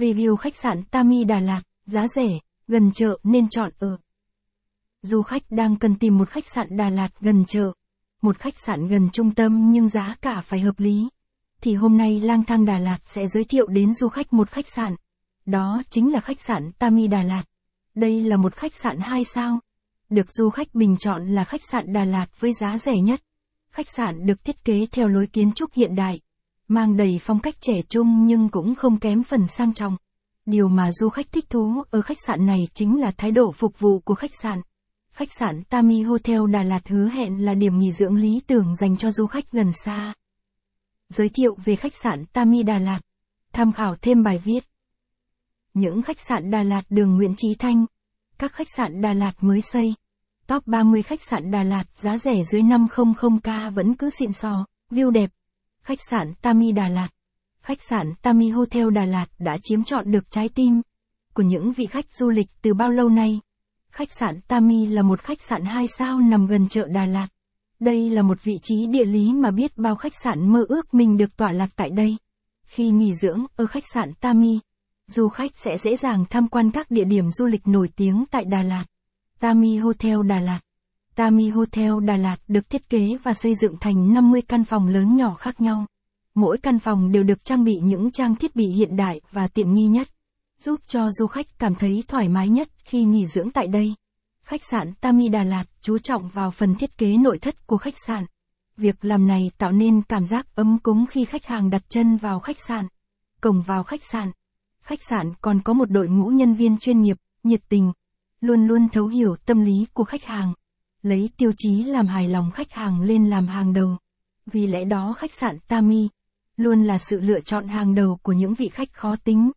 Review khách sạn Tami Đà Lạt, giá rẻ, gần chợ nên chọn ở. Du khách đang cần tìm một khách sạn Đà Lạt gần chợ, một khách sạn gần trung tâm nhưng giá cả phải hợp lý. Thì hôm nay lang thang Đà Lạt sẽ giới thiệu đến du khách một khách sạn. Đó chính là khách sạn Tami Đà Lạt. Đây là một khách sạn 2 sao. Được du khách bình chọn là khách sạn Đà Lạt với giá rẻ nhất. Khách sạn được thiết kế theo lối kiến trúc hiện đại, mang đầy phong cách trẻ trung nhưng cũng không kém phần sang trọng. Điều mà du khách thích thú ở khách sạn này chính là thái độ phục vụ của khách sạn. Khách sạn Tami Hotel Đà Lạt hứa hẹn là điểm nghỉ dưỡng lý tưởng dành cho du khách gần xa. Giới thiệu về khách sạn Tami Đà Lạt. Tham khảo thêm bài viết. Những khách sạn Đà Lạt đường Nguyễn Trí Thanh. Các khách sạn Đà Lạt mới xây. Top 30 khách sạn Đà Lạt giá rẻ dưới 500k vẫn cứ xịn sò, view đẹp. Khách sạn Tami Đà Lạt. Khách sạn Tami Hotel Đà Lạt đã chiếm trọn được trái tim của những vị khách du lịch từ bao lâu nay. Khách sạn Tami là một khách sạn 2 sao nằm gần chợ Đà Lạt. Đây là một vị trí địa lý mà biết bao khách sạn mơ ước mình được tọa lạc tại đây. Khi nghỉ dưỡng ở khách sạn Tami, du khách sẽ dễ dàng tham quan các địa điểm du lịch nổi tiếng tại Đà Lạt. Tami Hotel Đà Lạt Tami Hotel Đà Lạt được thiết kế và xây dựng thành 50 căn phòng lớn nhỏ khác nhau. Mỗi căn phòng đều được trang bị những trang thiết bị hiện đại và tiện nghi nhất, giúp cho du khách cảm thấy thoải mái nhất khi nghỉ dưỡng tại đây. Khách sạn Tami Đà Lạt chú trọng vào phần thiết kế nội thất của khách sạn. Việc làm này tạo nên cảm giác ấm cúng khi khách hàng đặt chân vào khách sạn. Cổng vào khách sạn. Khách sạn còn có một đội ngũ nhân viên chuyên nghiệp, nhiệt tình, luôn luôn thấu hiểu tâm lý của khách hàng, lấy tiêu chí làm hài lòng khách hàng lên làm hàng đầu. Vì lẽ đó khách sạn Tami luôn là sự lựa chọn hàng đầu của những vị khách khó tính.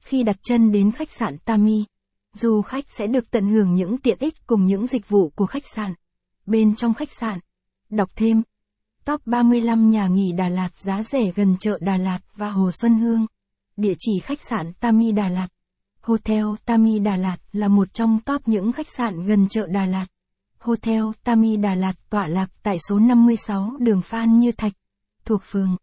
Khi đặt chân đến khách sạn Tami, du khách sẽ được tận hưởng những tiện ích cùng những dịch vụ của khách sạn. Bên trong khách sạn, đọc thêm. Top 35 nhà nghỉ Đà Lạt giá rẻ gần chợ Đà Lạt và Hồ Xuân Hương. Địa chỉ khách sạn Tami Đà Lạt. Hotel Tami Đà Lạt là một trong top những khách sạn gần chợ Đà Lạt. Hotel Tami Đà Lạt tọa lạc tại số 56 đường Phan Như Thạch, thuộc phường